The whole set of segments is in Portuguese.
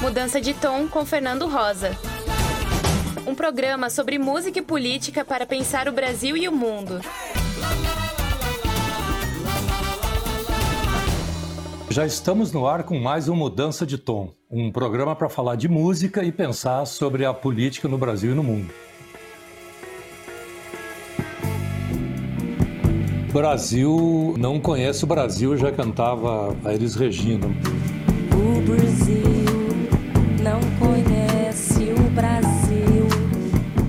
Mudança de Tom com Fernando Rosa. Um programa sobre música e política para pensar o Brasil e o mundo. Já estamos no ar com mais um Mudança de Tom, um programa para falar de música e pensar sobre a política no Brasil e no mundo. Brasil não conhece o Brasil, já cantava a Elis Regina. O Brasil Brasil.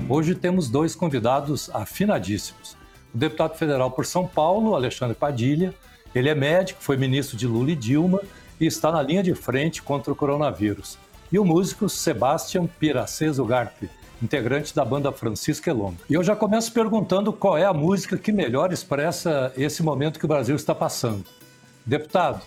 Hoje temos dois convidados afinadíssimos. O deputado federal por São Paulo, Alexandre Padilha. Ele é médico, foi ministro de Lula e Dilma e está na linha de frente contra o coronavírus. E o músico Sebastião Piraceso Garpe, integrante da banda Francisco Elonga. E eu já começo perguntando qual é a música que melhor expressa esse momento que o Brasil está passando. Deputado,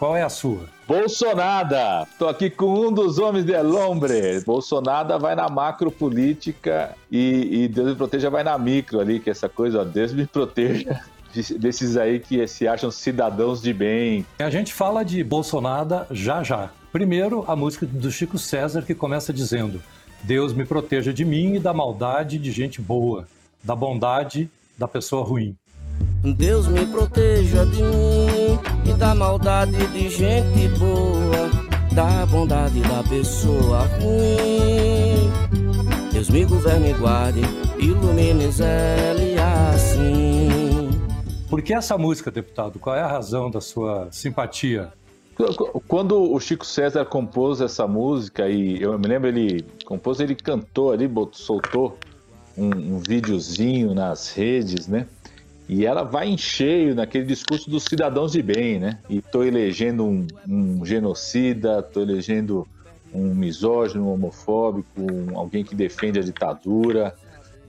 qual é a sua? Bolsonaro! Estou aqui com um dos homens de Lombre. Bolsonaro vai na macro política e, e, Deus me proteja vai na micro ali, que é essa coisa, ó, Deus me proteja desses aí que se acham cidadãos de bem. A gente fala de Bolsonaro já já. Primeiro, a música do Chico César que começa dizendo: Deus me proteja de mim e da maldade de gente boa, da bondade da pessoa ruim. Deus me proteja de mim e da maldade de gente boa, da bondade da pessoa ruim. Deus me governe e guarde, ilumine Zé assim. Por que essa música, deputado? Qual é a razão da sua simpatia quando o Chico César compôs essa música, e eu me lembro ele compôs, ele cantou ali, soltou um, um videozinho nas redes, né? E ela vai em cheio naquele discurso dos cidadãos de bem, né? E tô elegendo um, um genocida, tô elegendo um misógino, um homofóbico, um, alguém que defende a ditadura.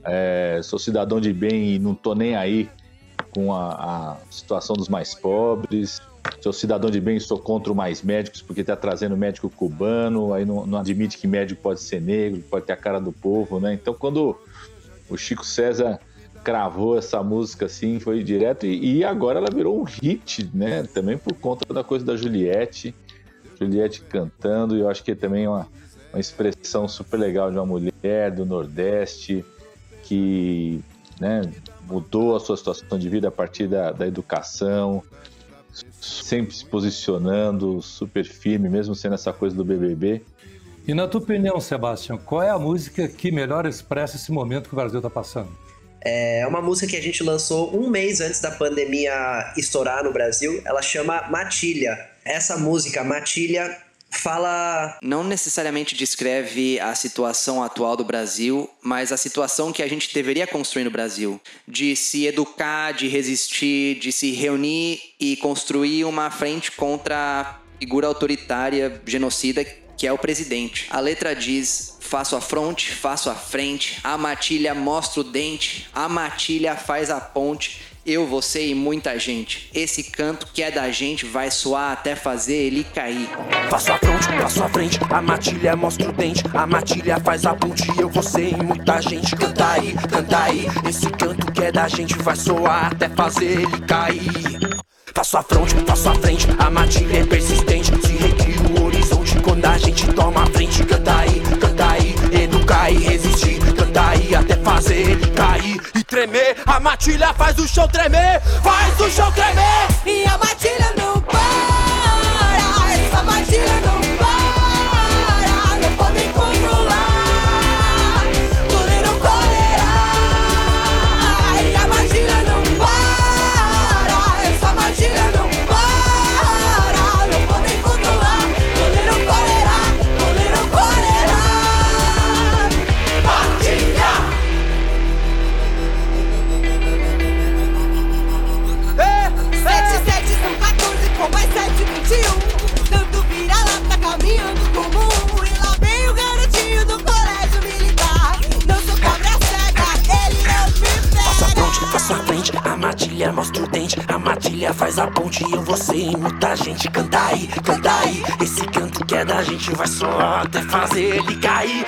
É, sou cidadão de bem e não tô nem aí com a, a situação dos mais pobres sou cidadão de bem, sou contra mais médicos porque está trazendo médico cubano, aí não, não, admite que médico pode ser negro, pode ter a cara do povo, né? Então quando o Chico César cravou essa música assim, foi direto e, e agora ela virou um hit, né? Também por conta da coisa da Juliette, Juliette cantando, e eu acho que também é uma, uma expressão super legal de uma mulher do Nordeste que né, mudou a sua situação de vida a partir da, da educação, sempre se posicionando, super firme, mesmo sendo essa coisa do BBB. E na tua opinião, Sebastião, qual é a música que melhor expressa esse momento que o Brasil está passando? É uma música que a gente lançou um mês antes da pandemia estourar no Brasil. Ela chama Matilha. Essa música, Matilha, fala. Não necessariamente descreve a situação atual do Brasil, mas a situação que a gente deveria construir no Brasil. De se educar, de resistir, de se reunir e construir uma frente contra a figura autoritária, genocida que é o presidente. A letra diz: faço a fronte, faço a frente, a matilha mostra o dente, a matilha faz a ponte eu, você e muita gente. Esse canto que é da gente vai soar até fazer ele cair. Faço a fronte, passo a frente, a matilha mostra o dente, a matilha faz a ponte, eu, você e muita gente. Canta aí, canta aí, esse canto que é da gente vai soar até fazer ele cair. Faço a fronte, passo a frente, a matilha é persistente, se requer quando a gente toma a frente. Canta aí, canta aí, educar e resistir, canta aí até fazer ele cair tremer. A matilha faz o chão tremer, faz o chão tremer. E a matilha não para, essa matilha não matilha mostra o dente, a matilha faz a ponte. Eu, você e muita gente. Canta aí, canta aí. Esse canto que é da gente vai só até fazer ele cair.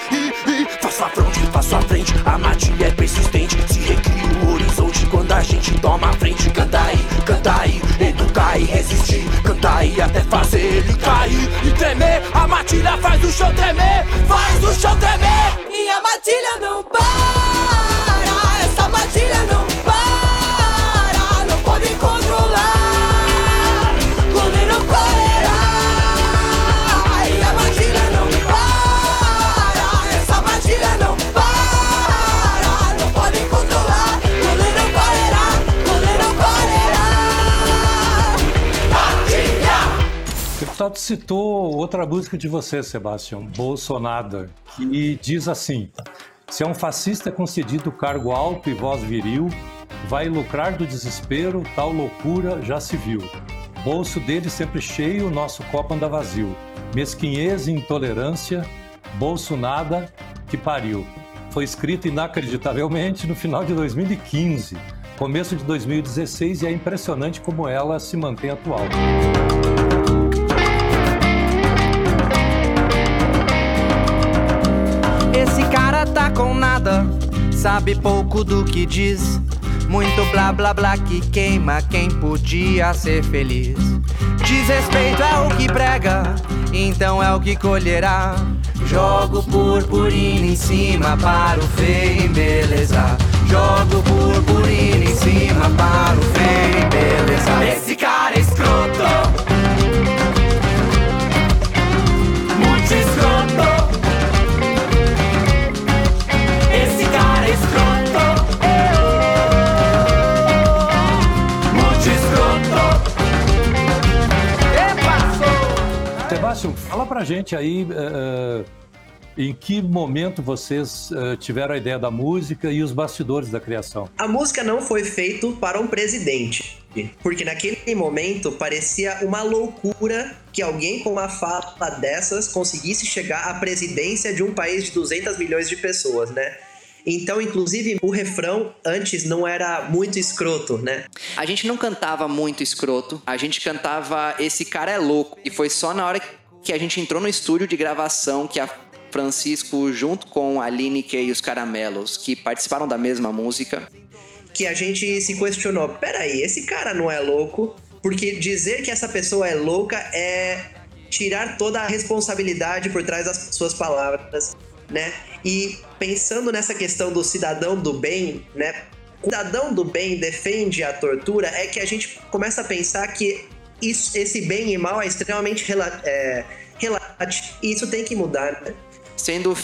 Faço a fronte, passo a frente. A matilha é persistente. Se recria o horizonte quando a gente toma a frente. Canta aí, canta aí. Educar e resistir. Canta aí até fazer ele cair e tremer. A matilha faz o chão tremer, faz o chão tremer. Minha matilha não para, essa matilha não para, deputado citou outra música de você, Sebastião, Bolsonaro, que diz assim: se é um fascista concedido cargo alto e voz viril, vai lucrar do desespero, tal loucura já se viu. Bolso dele sempre cheio, nosso copo anda vazio. Mesquinhez e intolerância, bolso nada que pariu. Foi escrito inacreditavelmente no final de 2015, começo de 2016 e é impressionante como ela se mantém atual. Com nada, sabe pouco do que diz. Muito blá blá blá que queima quem podia ser feliz. Desrespeito é o que prega, então é o que colherá. Jogo purpurina em cima para o feio, beleza. Jogo purpurina em cima para o feio, beleza. Esse cara Sebastião, fala pra gente aí eh, em que momento vocês eh, tiveram a ideia da música e os bastidores da criação. A música não foi feita para um presidente. Porque naquele momento parecia uma loucura que alguém com uma fala dessas conseguisse chegar à presidência de um país de 200 milhões de pessoas, né? Então, inclusive, o refrão antes não era muito escroto, né? A gente não cantava muito escroto, a gente cantava Esse cara é louco. E foi só na hora que a gente entrou no estúdio de gravação que a Francisco, junto com a Lineker e os Caramelos, que participaram da mesma música, Que a gente se questionou: peraí, esse cara não é louco? Porque dizer que essa pessoa é louca é tirar toda a responsabilidade por trás das suas palavras, né? E pensando nessa questão do cidadão do bem, né? O cidadão do bem defende a tortura, é que a gente começa a pensar que isso, esse bem e mal é extremamente rela- é, relativo. E isso tem que mudar, né? sendo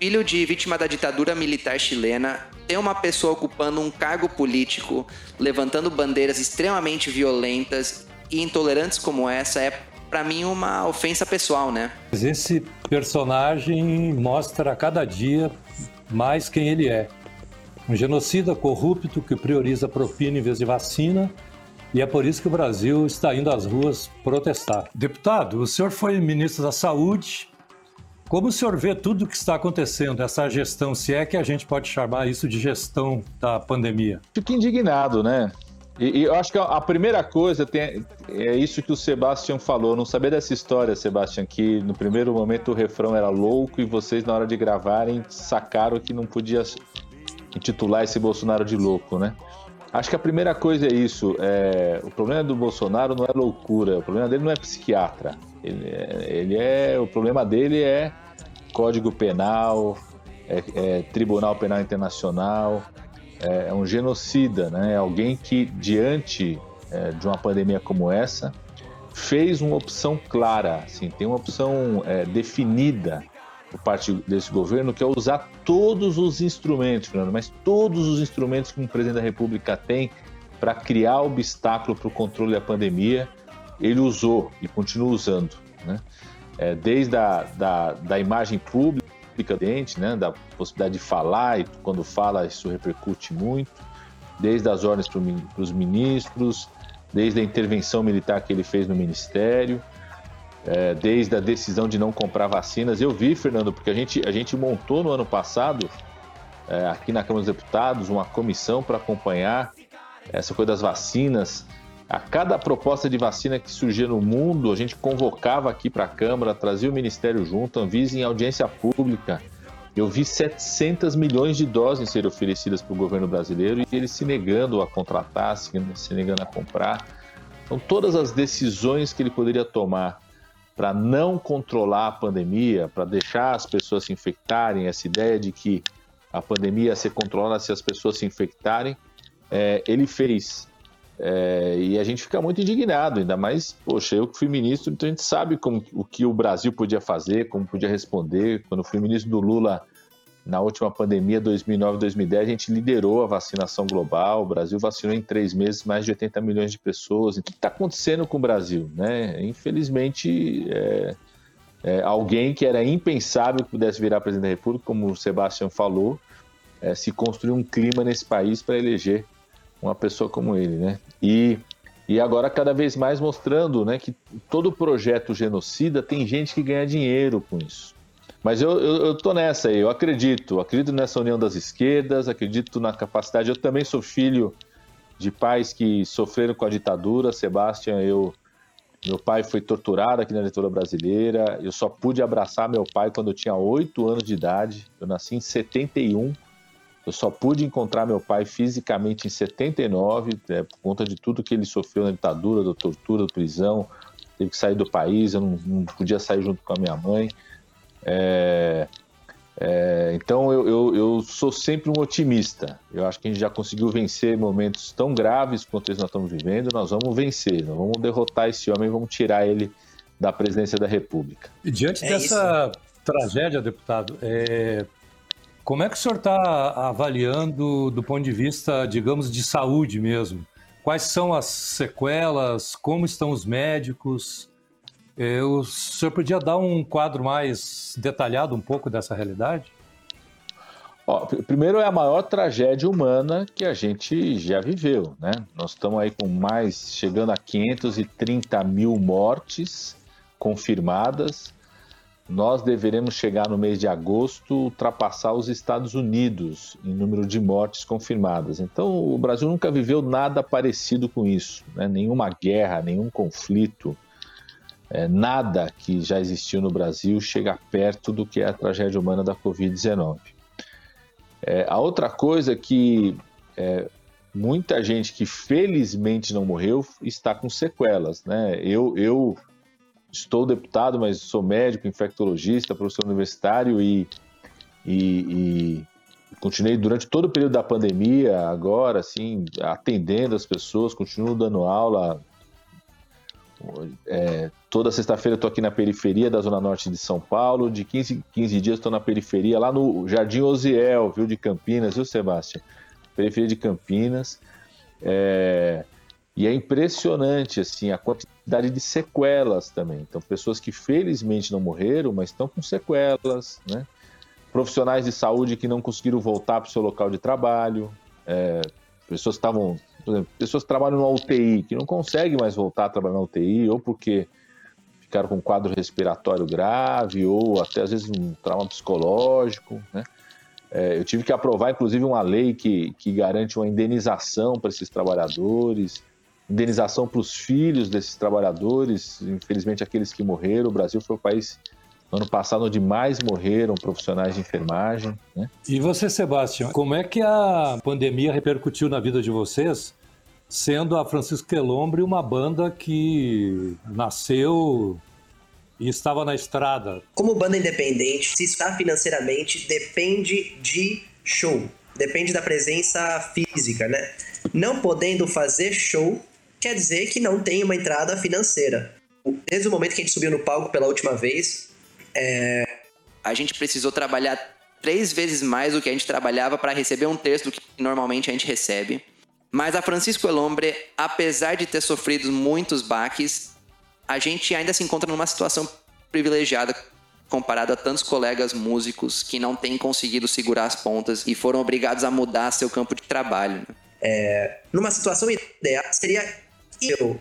filho de vítima da ditadura militar chilena, ter uma pessoa ocupando um cargo político, levantando bandeiras extremamente violentas e intolerantes como essa é pra mim uma ofensa pessoal, né? Esse personagem mostra a cada dia mais quem ele é. Um genocida corrupto que prioriza propina em vez de vacina. E é por isso que o Brasil está indo às ruas protestar. Deputado, o senhor foi ministro da Saúde. Como o senhor vê tudo o que está acontecendo, essa gestão, se é que a gente pode chamar isso de gestão da pandemia? Fico indignado, né? E, e eu acho que a, primeira coisa tem, é isso que o Sebastian falou. Não saber dessa história, Sebastian, que no primeiro momento o refrão era louco e vocês, na hora de gravarem, sacaram que não podia intitular esse Bolsonaro de louco, né? Acho que a primeira coisa é isso. é, o problema do Bolsonaro não é loucura, o problema dele não é psiquiatra. Ele é, ele é- o problema dele é Código Penal, é, é Tribunal Penal Internacional, é, é um genocida, né? É alguém que diante de uma pandemia como essa fez uma opção clara, assim, tem uma opção definida por parte desse governo que é usar todos os instrumentos, Fernando, mas todos os instrumentos que um presidente da República tem para criar obstáculo para o controle da pandemia, ele usou e continua usando, né? É, desde a da, da imagem pública dente, né? Da possibilidade de falar e quando fala isso repercute muito, desde as ordens para os ministros, desde a intervenção militar que ele fez no ministério, é, desde a decisão de não comprar vacinas. Eu vi, Fernando, porque a gente, a gente montou no ano passado, é, aqui na Câmara dos Deputados, uma comissão para acompanhar essa coisa das vacinas. A cada proposta de vacina que surgia no mundo, a gente convocava aqui para a Câmara, trazia o Ministério junto, Anvisa em audiência pública. Eu vi 700 milhões de doses serem oferecidas para o governo brasileiro e ele se negando a contratar, se negando a comprar. Então, todas as decisões que ele poderia tomar para não controlar a pandemia, para deixar as pessoas se infectarem, essa ideia de que a pandemia ia ser controlada se as pessoas se infectarem, é, ele fez. É, e a gente fica muito indignado, ainda mais, poxa, eu que fui ministro, então a gente sabe como, o que o Brasil podia fazer, como podia responder. Quando fui ministro do Lula na última pandemia, 2009-2010, a gente liderou a vacinação global. O Brasil vacinou em três meses mais de 80 milhões de pessoas. O que está acontecendo com o Brasil? Né? Infelizmente, é, é, alguém que era impensável que pudesse virar presidente da República, como o Sebastião falou, é, se construiu um clima nesse país para eleger uma pessoa como ele. Né? E, e agora, cada vez mais mostrando né, que todo projeto genocida tem gente que ganha dinheiro com isso. Mas eu, eu, nessa aí, eu acredito, acredito nessa união das esquerdas, acredito na capacidade. Eu também sou filho de pais que sofreram com a ditadura. Sebastião, eu, meu pai foi torturado aqui na ditadura brasileira. Eu só pude abraçar meu pai quando eu tinha 8 anos de idade. Eu nasci em 71. Eu só pude encontrar meu pai fisicamente em 79, é, por conta de tudo que ele sofreu na ditadura, da tortura, da prisão. Teve que sair do país, eu não, não podia sair junto com a minha mãe. É, é, então eu, eu, eu, sou sempre um otimista. Eu acho que a gente já conseguiu vencer momentos tão graves quanto esses nós estamos vivendo. Nós vamos vencer, nós vamos derrotar esse homem, vamos tirar ele da presidência da República. E diante é dessa isso. tragédia, deputado, é, como é que o senhor está avaliando do ponto de vista, digamos, de saúde mesmo? Quais são as sequelas? Como estão os médicos? É, o senhor podia dar um quadro mais detalhado um pouco dessa realidade? Ó, primeiro é a maior tragédia humana que a gente já viveu, né? Nós estamos aí com mais, chegando a 530 mil mortes confirmadas. Nós deveremos chegar no mês de agosto ultrapassar os Estados Unidos em número de mortes confirmadas. Então, o Brasil nunca viveu nada parecido com isso, né? Nenhuma guerra, nenhum conflito, é, nada que já existiu no Brasil chega perto do que é a tragédia humana da Covid-19. É, a outra coisa é que é, muita gente que felizmente não morreu está com sequelas. Né? Eu, eu estou deputado, mas sou médico, infectologista, professor universitário e, e, e continuei durante todo o período da pandemia, agora, assim, atendendo as pessoas, continuo dando aula é, toda sexta-feira eu estou aqui na periferia da Zona Norte de São Paulo. De 15 15 dias estou na periferia, lá no Jardim Osiel, viu, de Campinas, viu, Sebastião? Periferia de Campinas. É, e é impressionante, assim, a quantidade de sequelas também. Então, pessoas que felizmente não morreram, mas estão com sequelas, né? Profissionais de saúde que não conseguiram voltar para o seu local de trabalho, é, pessoas que estavam por exemplo, pessoas que trabalham na UTI, que não conseguem mais voltar a trabalhar na UTI, ou porque ficaram com um quadro respiratório grave, ou até às vezes um trauma psicológico, né? É, eu tive que aprovar, inclusive, uma lei que, que garante uma indenização para esses trabalhadores, indenização para os filhos desses trabalhadores, infelizmente aqueles que morreram. O Brasil foi o país no ano passado, onde mais morreram profissionais de enfermagem. Né? E você, Sebastião, como é que a pandemia repercutiu na vida de vocês, sendo a Francisco Quelombre uma banda que nasceu e estava na estrada? Como banda independente, se está financeiramente, depende de show, depende da presença física, né? Não podendo fazer show, quer dizer que não tem uma entrada financeira. Desde o momento que a gente subiu no palco pela última vez, é... A gente precisou trabalhar três vezes mais do que a gente trabalhava para receber um terço do que normalmente a gente recebe. Mas a Francisco Elombre, apesar de ter sofrido muitos baques, a gente ainda se encontra numa situação privilegiada comparado a tantos colegas músicos que não têm conseguido segurar as pontas e foram obrigados a mudar seu campo de trabalho. Né? É, numa situação ideal, seria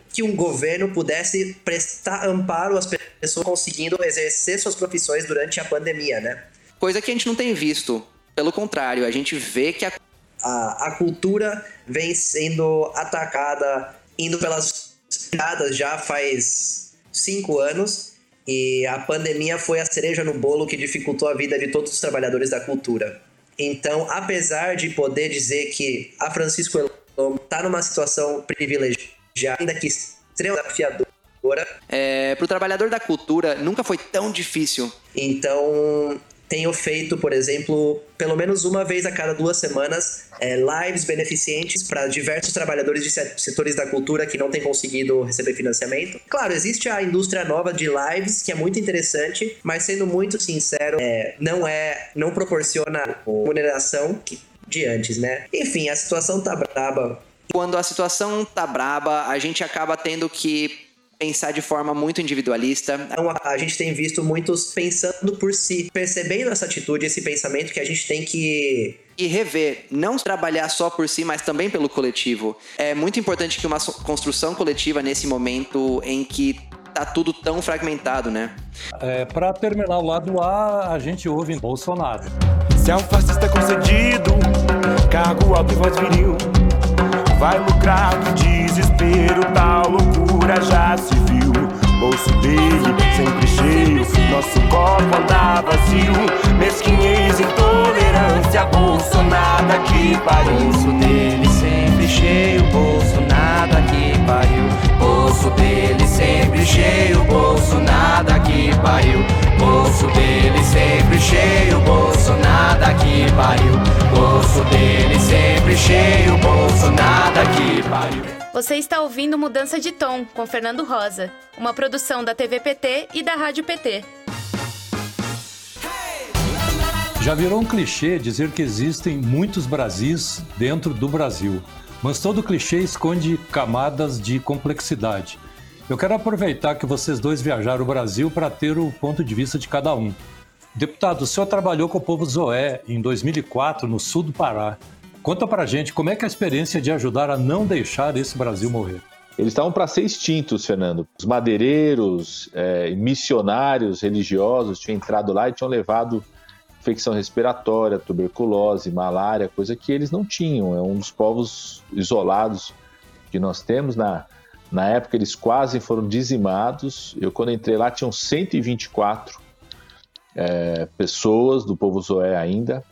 que um governo pudesse prestar amparo às pessoas conseguindo exercer suas profissões durante a pandemia, né? Coisa que a gente não tem visto. Pelo contrário, a gente vê que a, a, a cultura vem sendo atacada, indo pelas estradas já faz cinco anos, e a pandemia foi a cereja no bolo que dificultou a vida de todos os trabalhadores da cultura. Então, apesar de poder dizer que a Francisco Elom está numa situação privilegiada, ainda que extremamente desafiadora. É, para o trabalhador da cultura, nunca foi tão difícil. Então, tenho feito, por exemplo, pelo menos uma vez a cada duas semanas, é, lives beneficentes para diversos trabalhadores de setores da cultura que não têm conseguido receber financiamento. Claro, existe a indústria nova de lives, que é muito interessante, mas sendo muito sincero, é, não é, não proporciona a remuneração que, de antes, né? Enfim, a situação tá braba. Quando a situação tá braba, a gente acaba tendo que pensar de forma muito individualista. Então, a gente tem visto muitos pensando por si, percebendo essa atitude, esse pensamento que a gente tem que e rever, não trabalhar só por si, mas também pelo coletivo. É muito importante que uma construção coletiva nesse momento em que tá tudo tão fragmentado, né? É, para terminar o lado A, a gente ouve Bolsonaro. Se é um fascista concedido, cargo alto e voz viril, vai lucrar do desespero, tal loucura já se viu. Bolso dele sempre cheio, nosso copo anda vazio. Mesquinhez, intolerância, bolso nada que. Bolso dele sempre cheio, bolso nada que pariu. Bolso dele sempre cheio, bolso nada que pariu. Bolso dele sempre cheio, bolso nada que pariu. Bolso dele sempre cheio, bolso nada que pariu. Você está ouvindo Mudança de Tom com Fernando Rosa, uma produção da TV PT e da Rádio PT. Já virou um clichê dizer que existem muitos Brasis dentro do Brasil, mas todo clichê esconde camadas de complexidade. Eu quero aproveitar que vocês dois viajaram o Brasil para ter o ponto de vista de cada um. Deputado, o senhor trabalhou com o povo Zoé em 2004 no sul do Pará. Conta pra gente como é que é a experiência de ajudar a não deixar esse Brasil morrer. Eles estavam para ser extintos, Fernando. Os madeireiros, é, missionários religiosos tinham entrado lá e tinham levado infecção respiratória, tuberculose, malária, coisa que eles não tinham. É um dos povos isolados que nós temos. Na, na época, eles quase foram dizimados. Eu, quando entrei lá, tinham 124 é, pessoas do povo Zoé ainda.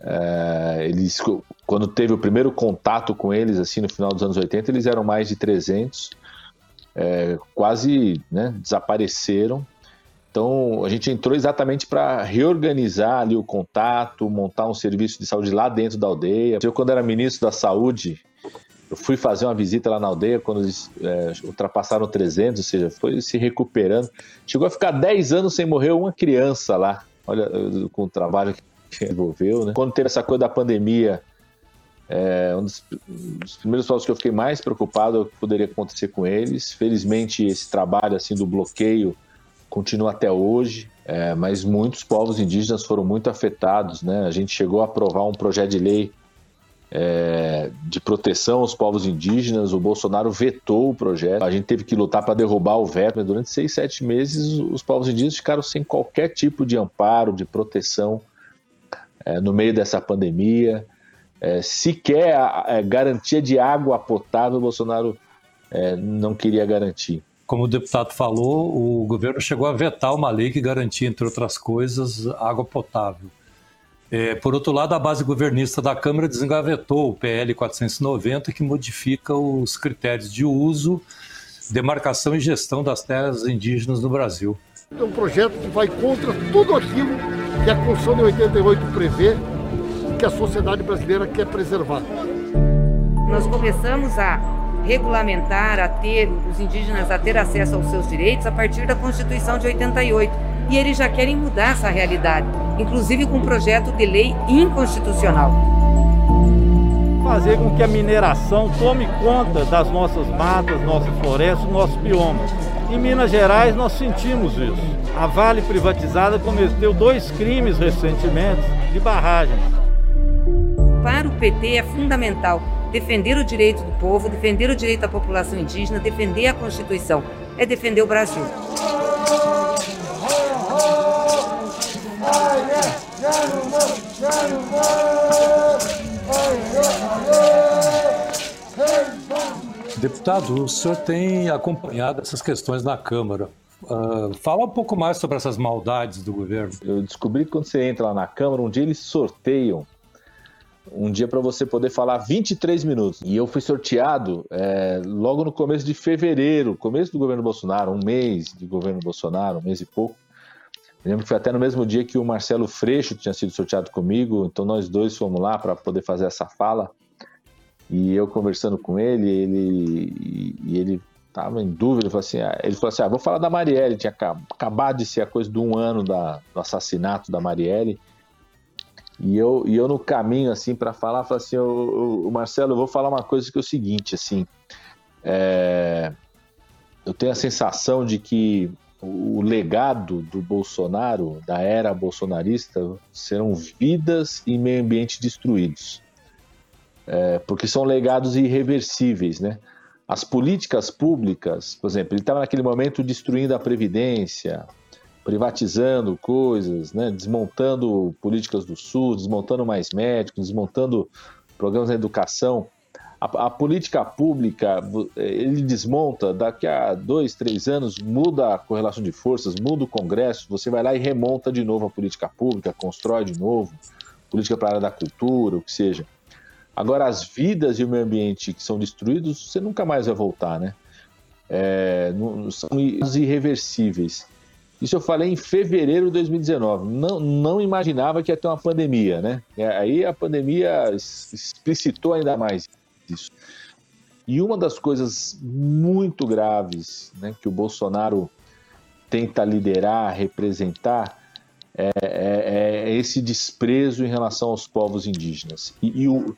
É, eles, quando teve o primeiro contato com eles, assim, no final dos anos 80, eles eram mais de 300, é, quase né, desapareceram. Então, a gente entrou exatamente para reorganizar ali o contato, montar um serviço de saúde lá dentro da aldeia. Eu, quando era ministro da Saúde, eu fui fazer uma visita lá na aldeia quando eles é, ultrapassaram 300, ou seja, foi se recuperando. Chegou a ficar 10 anos sem morrer uma criança lá, olha, com o trabalho que envolveu. Né? Quando teve essa coisa da pandemia, é, um dos, um dos primeiros povos que eu fiquei mais preocupado é o que poderia acontecer com eles. Felizmente, esse trabalho assim do bloqueio continua até hoje, é, mas muitos povos indígenas foram muito afetados. Né? A gente chegou a aprovar um projeto de lei é, de proteção aos povos indígenas. O Bolsonaro vetou o projeto. A gente teve que lutar para derrubar o veto. Durante seis, sete meses, os povos indígenas ficaram sem qualquer tipo de amparo, de proteção é, no meio dessa pandemia. É, sequer a, a garantia de água potável, o Bolsonaro é, não queria garantir. Como o deputado falou, o governo chegou a vetar uma lei que garantia, entre outras coisas, água potável. É, por outro lado, a base governista da Câmara desengavetou o PL 490, que modifica os critérios de uso, demarcação e gestão das terras indígenas no Brasil. É um projeto que vai contra tudo aquilo que a Constituição de 88 prevê que a sociedade brasileira quer preservar. Nós começamos a regulamentar, a ter os indígenas a ter acesso aos seus direitos a partir da Constituição de 88. E eles já querem mudar essa realidade, inclusive com um projeto de lei inconstitucional. Fazer com que a mineração tome conta das nossas matas, nossas florestas, nossos biomas. Em Minas Gerais nós sentimos isso. A Vale privatizada cometeu dois crimes recentemente de barragens. Para o PT é fundamental defender o direito do povo, defender o direito da população indígena, defender a Constituição. É defender o Brasil. Deputado, o senhor tem acompanhado essas questões na Câmara. Uh, fala um pouco mais sobre essas maldades do governo. Eu descobri que quando você entra lá na Câmara, um dia eles sorteiam um dia para você poder falar 23 minutos. E eu fui sorteado é, logo no começo de fevereiro, começo do governo Bolsonaro, um mês de governo Bolsonaro, um mês e pouco. Eu lembro que foi até no mesmo dia que o Marcelo Freixo tinha sido sorteado comigo, então nós dois fomos lá para poder fazer essa fala. E eu conversando com ele, ele e ele tava em dúvida, ele falou assim, ah, ele falou assim, ah, vou falar da Marielle, tinha acabado de ser a coisa de um ano da, do assassinato da Marielle. E eu, e eu no caminho, assim, para falar, falei assim, o, Marcelo, eu vou falar uma coisa que é o seguinte, assim, é, eu tenho a sensação de que o legado do Bolsonaro, da era bolsonarista, serão vidas e meio ambiente destruídos. É, porque são legados irreversíveis, né? As políticas públicas, por exemplo, ele estava naquele momento destruindo a Previdência, privatizando coisas, né? desmontando políticas do SUS, desmontando mais médicos, desmontando programas de educação a, a, política pública ele desmonta, daqui a dois, três anos muda a correlação de forças, muda o Congresso, você vai lá e remonta de novo a política pública, constrói de novo, política para a área da cultura, o que seja. Agora, as vidas e o meio ambiente que são destruídos, você nunca mais vai voltar, né? É, são irreversíveis. Isso eu falei em fevereiro de 2019. Não, não imaginava que ia ter uma pandemia, né? Aí a pandemia explicitou ainda mais isso. E uma das coisas muito graves né, que o Bolsonaro tenta liderar, representar, é, é, é esse desprezo em relação aos povos indígenas. E, e, o,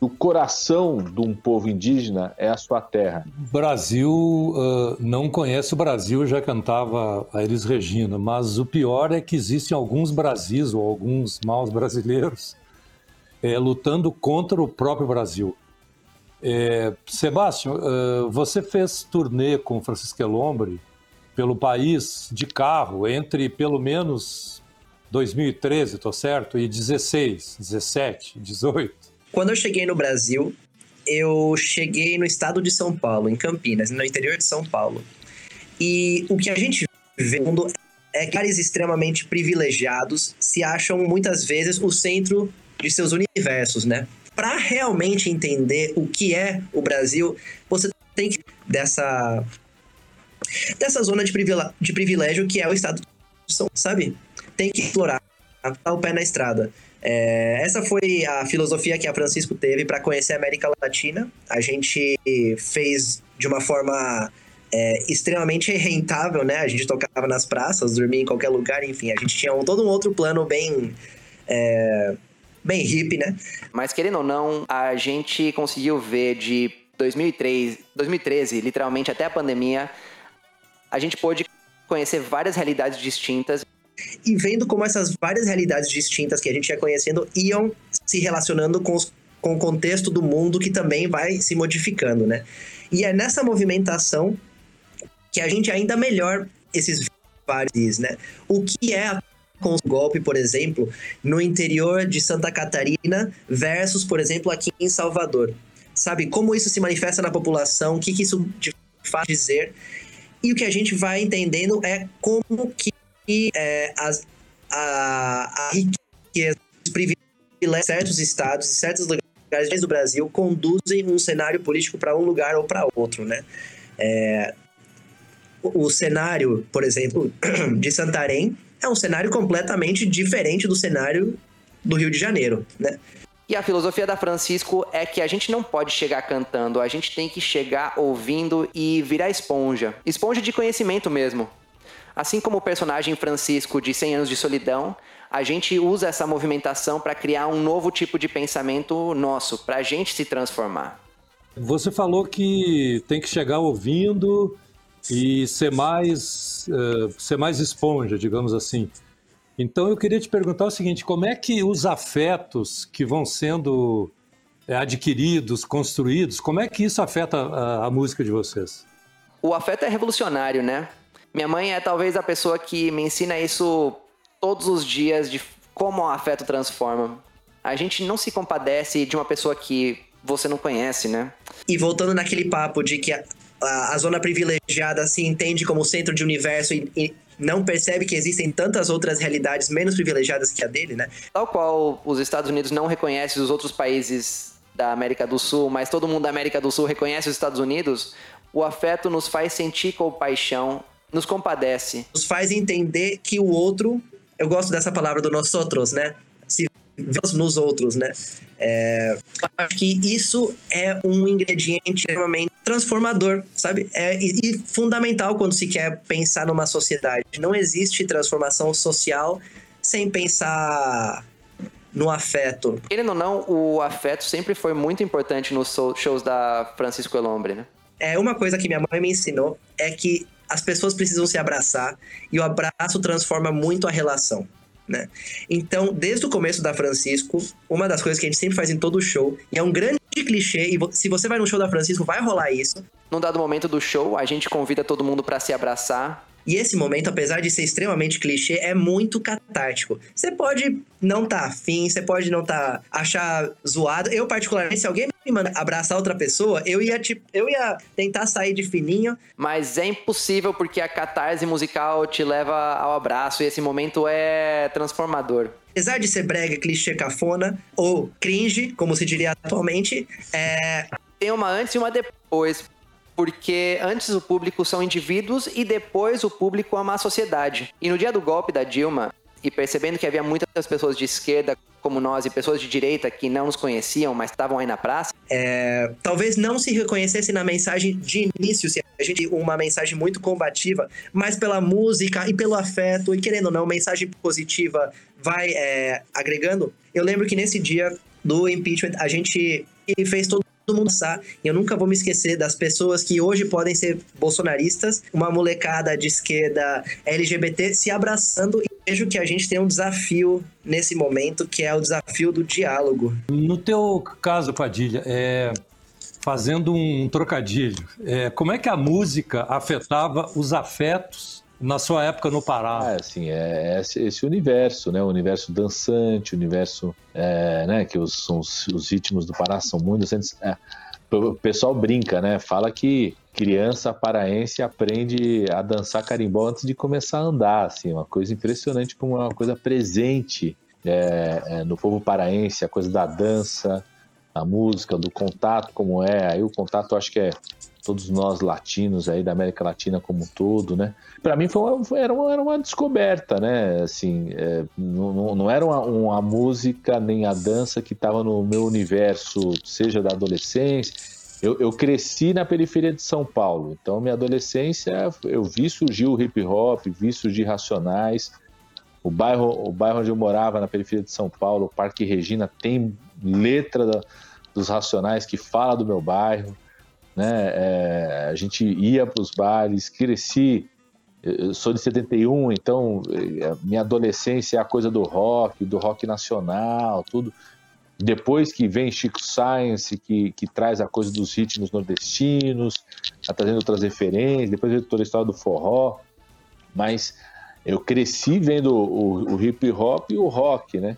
o, coração de um povo indígena é a sua terra. Brasil uh, não conhece o Brasil, já cantava a Elis Regina, mas o pior é que existem alguns Brasis ou alguns maus brasileiros é, lutando contra o próprio Brasil. É, Sebastião, uh, você fez turnê com Francisco Elombre pelo país de carro entre pelo menos 2013, tô certo? E 16, 17, 18. Quando eu cheguei no Brasil, eu cheguei no estado de São Paulo, em Campinas, no interior de São Paulo. E o que a gente vê no mundo é que caras extremamente privilegiados se acham muitas vezes o centro de seus universos, né? para realmente entender o que é o Brasil, você tem que dessa dessa zona de privilégio, de privilégio que é o estado de São, sabe? Tem que explorar, tá o pé na estrada. É, essa foi a filosofia que a Francisco teve para conhecer a América Latina. A gente fez de uma forma é, extremamente rentável, né? A gente tocava nas praças, dormia em qualquer lugar, enfim, a gente tinha um, todo um outro plano bem é, bem hippie, né? Mas querendo ou não, a gente conseguiu ver de 2003, 2013, literalmente até a pandemia, a gente pôde conhecer várias realidades distintas. E vendo como essas várias realidades distintas que a gente ia conhecendo iam se relacionando com, os, com o contexto do mundo que também vai se modificando, né? E é nessa movimentação que a gente ainda melhor esses vários, né? O que é a com o golpe, por exemplo, no interior de Santa Catarina versus, por exemplo, aqui em Salvador. Sabe como isso se manifesta na população, o que, que isso faz dizer. E o que a gente vai entendendo é como que é, as, a, a riqueza, os privilégios de certos estados e certos lugares do Brasil conduzem um cenário político para um lugar ou para outro, né? É, o cenário, por exemplo, de Santarém é um cenário completamente diferente do cenário do Rio de Janeiro, né? E a filosofia da Francisco é que a gente não pode chegar cantando, a gente tem que chegar ouvindo e virar esponja. Esponja de conhecimento mesmo. Assim como o personagem Francisco de 100 anos de solidão, a gente usa essa movimentação para criar um novo tipo de pensamento nosso, para a gente se transformar. Você falou que tem que chegar ouvindo e ser mais, uh, ser mais esponja, digamos assim. Então eu queria te perguntar o seguinte: como é que os afetos que vão sendo eh, adquiridos, construídos, como é que isso afeta a, a música de vocês? O afeto é revolucionário, né? Minha mãe é talvez a pessoa que me ensina isso todos os dias de como o afeto transforma. A gente não se compadece de uma pessoa que você não conhece, né? E voltando naquele papo de que a, a, zona privilegiada se entende como centro de universo e, e, não percebe que existem tantas outras realidades menos privilegiadas que a dele, né? Tal qual os Estados Unidos não reconhecem os outros países da América do Sul, mas todo mundo da América do Sul reconhece os Estados Unidos, o afeto nos faz sentir compaixão, nos compadece. Nos faz entender que o outro, eu gosto dessa palavra do nós outros, né? Se vemos nos outros, né? É, acho que isso é um ingrediente extremamente transformador, sabe? É, e, e fundamental quando se quer pensar numa sociedade. Não existe transformação social sem pensar no afeto. Querendo ou não, o afeto sempre foi muito importante nos shows da Francisco Elombre, né? É uma coisa que minha mãe me ensinou é que as pessoas precisam se abraçar e o abraço transforma muito a relação. Né? Então, desde o começo da Francisco, uma das coisas que a gente sempre faz em todo show, e é um grande clichê, e se você vai no show da Francisco, vai rolar isso. Num dado momento do show, a gente convida todo mundo pra se abraçar. E esse momento, apesar de ser extremamente clichê, é muito catártico. Você pode não tá afim, você pode não tá achar zoado. Eu, particularmente, se alguém me manda abraçar outra pessoa, eu ia, tipo, eu ia tentar sair de fininho. Mas é impossível porque a catarse musical te leva ao abraço e esse momento é transformador. Apesar de ser brega, clichê, cafona, ou cringe, como se diria atualmente, é... Tem uma antes e uma depois. Porque antes o público são indivíduos e depois o público ama a sociedade. E no dia do golpe da Dilma, e percebendo que havia muitas pessoas de esquerda como nós e pessoas de direita que não nos conheciam, mas estavam aí na praça, é, talvez não se reconhecesse na mensagem de início, se a gente uma mensagem muito combativa, mas pela música e pelo afeto, e querendo ou não, mensagem positiva vai é, agregando. Eu lembro que nesse dia do impeachment, a gente fez todo mundo passar, e eu nunca vou me esquecer das pessoas que hoje podem ser bolsonaristas, uma molecada de esquerda LGBT se abraçando e vejo que a gente tem um desafio nesse momento, que é o desafio do diálogo. No teu caso, Padilha, é, fazendo um trocadilho, é, como é que a música afetava os afetos na sua época no Pará? Ah, assim, é esse, esse universo, né? O universo dançante, o universo, é, né? Que os, os, os ritmos do Pará são muito. É, o pessoal brinca, né? Fala que criança paraense aprende a dançar carimbó antes de começar a andar, assim, uma coisa impressionante, como uma coisa presente é, é, no povo paraense, a coisa da dança, a música, do contato, como é. Aí o contato, acho que é todos nós latinos aí da América Latina como um todo, né? Para mim foi uma, foi- era, uma, era uma descoberta, né? Assim, é, não, não- era uma, uma música nem a dança que estava no meu universo, seja da adolescência. Eu, eu cresci na periferia de São Paulo, então minha adolescência eu vi surgir o hip hop, vi surgir Racionais. O bairro, o bairro onde eu morava, na periferia de São Paulo, o Parque Regina, tem letra da- dos Racionais que fala do meu bairro né? É, a gente ia para os bares, cresci. Eu sou de 71, então a minha adolescência é a coisa do rock, do rock nacional, tudo. Depois que vem Chico Science, que, que traz a coisa dos ritmos nordestinos, tá trazendo outras referências, depois veio toda a história do forró. Mas eu cresci vendo o, o hip hop e o rock, né?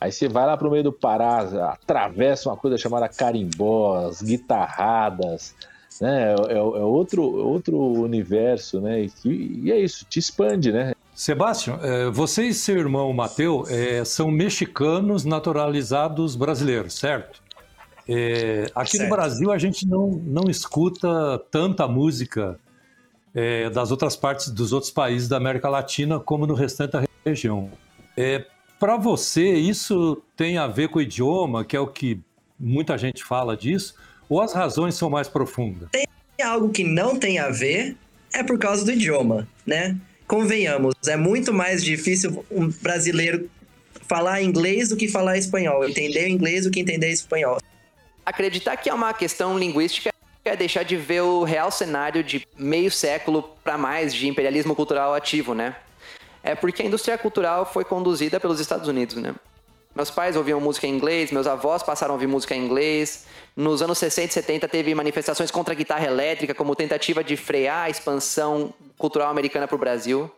Aí você vai lá pro meio do Pará, atravessa uma coisa chamada carimbós, guitarradas, né? É, é- é outro, outro universo, né? E, que- e é isso, te expande, né? Sebastião, é, você e seu irmão Mateu é, são mexicanos naturalizados brasileiros, certo? É, aqui no Certo. Brasil a gente não, não escuta tanta música das outras partes dos outros países da América Latina como no restante da região. É, Para você, isso tem a ver com o idioma, que é o que muita gente fala disso, ou as razões são mais profundas? Tem algo que não tem a ver, é por causa do idioma, né? Convenhamos, é muito mais difícil um brasileiro falar inglês do que falar espanhol, entender inglês do que entender espanhol. acreditar que é uma questão linguística é deixar de ver o real cenário de meio século para mais de imperialismo cultural ativo, né? É porque a indústria cultural foi conduzida pelos Estados Unidos, né? Meus pais ouviam música em inglês, meus avós passaram a ouvir música em inglês. Nos anos 60 e 70 teve manifestações contra a guitarra elétrica como tentativa de frear a expansão cultural americana para o Brasil.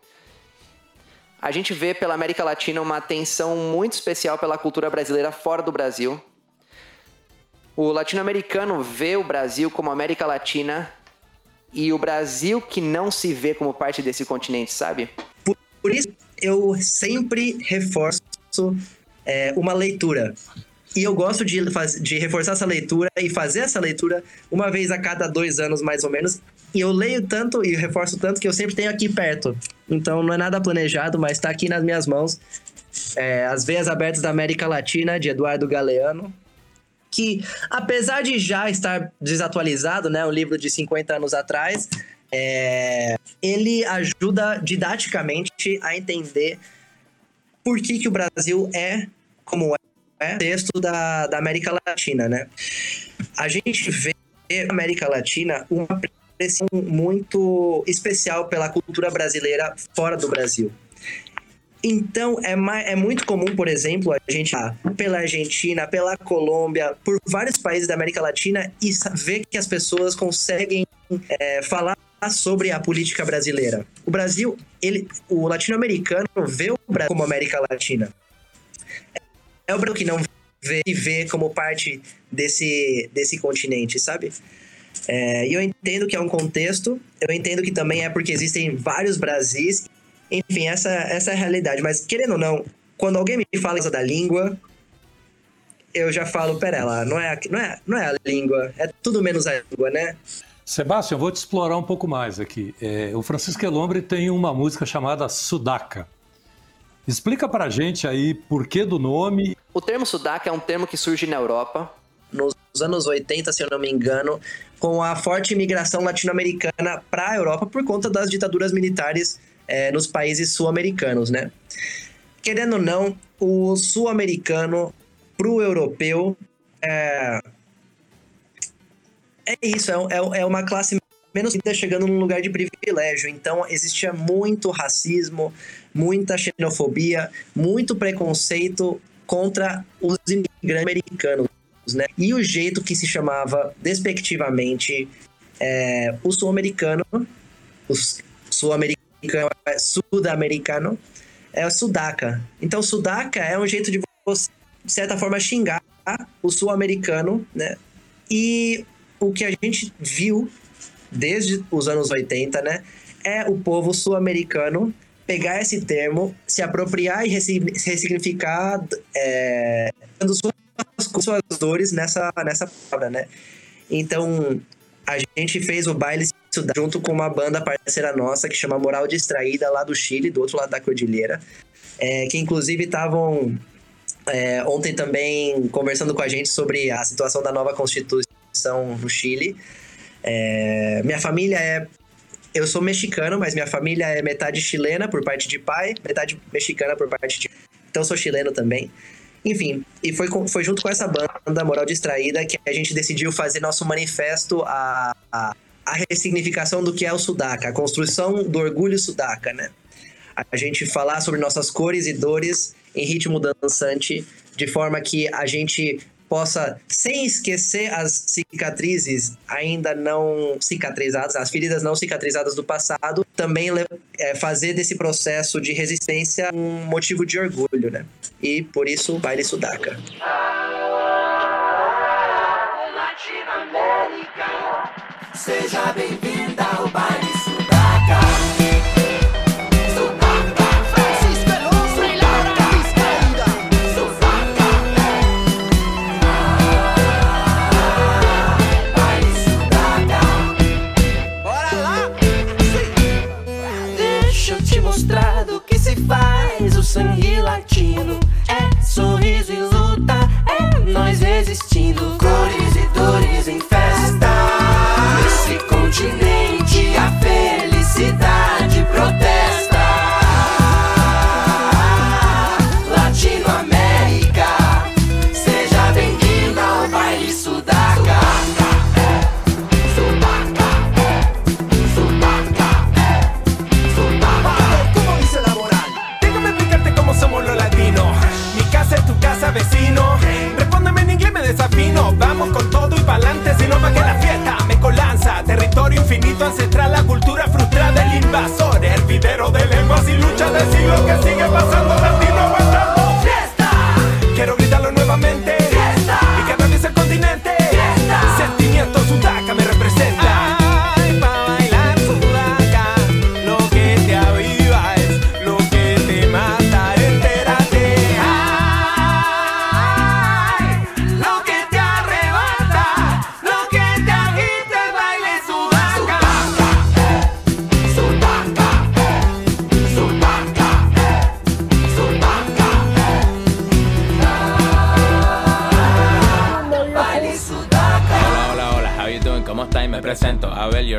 A gente vê pela América Latina uma atenção muito especial pela cultura brasileira fora do Brasil. O latino-americano vê o Brasil como América Latina e o Brasil que não se vê como parte desse continente, sabe? Por isso, eu sempre reforço é, uma leitura. E eu gosto de, de reforçar essa leitura e fazer essa leitura uma vez a cada dois anos, mais ou menos. E eu leio tanto e reforço tanto que eu sempre tenho aqui perto. Então não é nada planejado, mas está aqui nas minhas mãos. É, As Veias Abertas da América Latina, de Eduardo Galeano. Que, apesar de já estar desatualizado, né? Um livro de 50 anos atrás, é, ele ajuda didaticamente a entender por que, que o Brasil é como é o texto da, da América Latina, né? A gente vê na América Latina uma pressão muito especial pela cultura brasileira fora do Brasil. Então, é, é muito comum, por exemplo, a gente ir pela Argentina, pela Colômbia, por vários países da América Latina e ver que as pessoas conseguem é, falar sobre a política brasileira. O Brasil, ele, o latino-americano vê o Brasil como América Latina. É o Brasil que não vê e vê como parte desse, desse continente, sabe? É, e eu entendo que é um contexto, eu entendo que também é porque existem vários Brasis, enfim, essa, essa é a realidade. Mas, querendo ou não, quando alguém me fala da língua, eu já falo, pera lá, não é, não, é, não é a língua, é tudo menos a língua, né? Sebastião, eu vou te explorar um pouco mais aqui. É, o Francisco Elombre tem uma música chamada Sudaca. Explica pra gente aí por que do nome. O termo sudaca é um termo que surge na Europa. Nos anos 80, se eu não me engano, com a forte imigração latino-americana para a Europa por conta das ditaduras militares eh, nos países sul-americanos, né? Querendo ou não, o sul-americano pro europeu é, é isso, é, é é uma classe menos rica chegando num lugar de privilégio. Então existia muito racismo, muita xenofobia, muito preconceito contra os imigrantes americanos, né? E o jeito que se chamava despectivamente é, o sul-americano, o sul-americano, é sul-americano, é o sudaca. Então sudaca é um jeito de você, de certa forma, xingar o sul-americano, né? E o que a gente viu desde os anos 80, né, é o povo sul-americano pegar esse termo, se apropriar e ressigni- ressignificar, é, suas, suas dores nessa, nessa palavra, né? Então, a gente fez o baile junto com uma banda parceira nossa que chama Moral Distraída, lá do Chile, do outro lado da cordilheira, é, que inclusive estavam é, ontem também conversando com a gente sobre a situação da nova Constituição no Chile. É, minha família é. Eu sou mexicano, mas minha família é metade chilena por parte de pai, metade mexicana por parte de. Então sou chileno também. Enfim, e foi, foi junto com essa banda, Moral Distraída, que a gente decidiu fazer nosso manifesto a, a, a ressignificação do que é o Sudaca, a construção do orgulho Sudaca, né? A gente falar sobre nossas cores e dores em ritmo dançante, de forma que a gente possa, sem esquecer as cicatrizes ainda não cicatrizadas, as feridas não cicatrizadas do passado, também é, fazer desse processo de resistência um motivo de orgulho, né? E por isso, o baile sudaca. Seja bem-vinda ao sangue latino. É sorriso e luta, é nós resistindo. Cores e dores em festa. Nesse continente a felicidade lucha de siglos que sigue pasando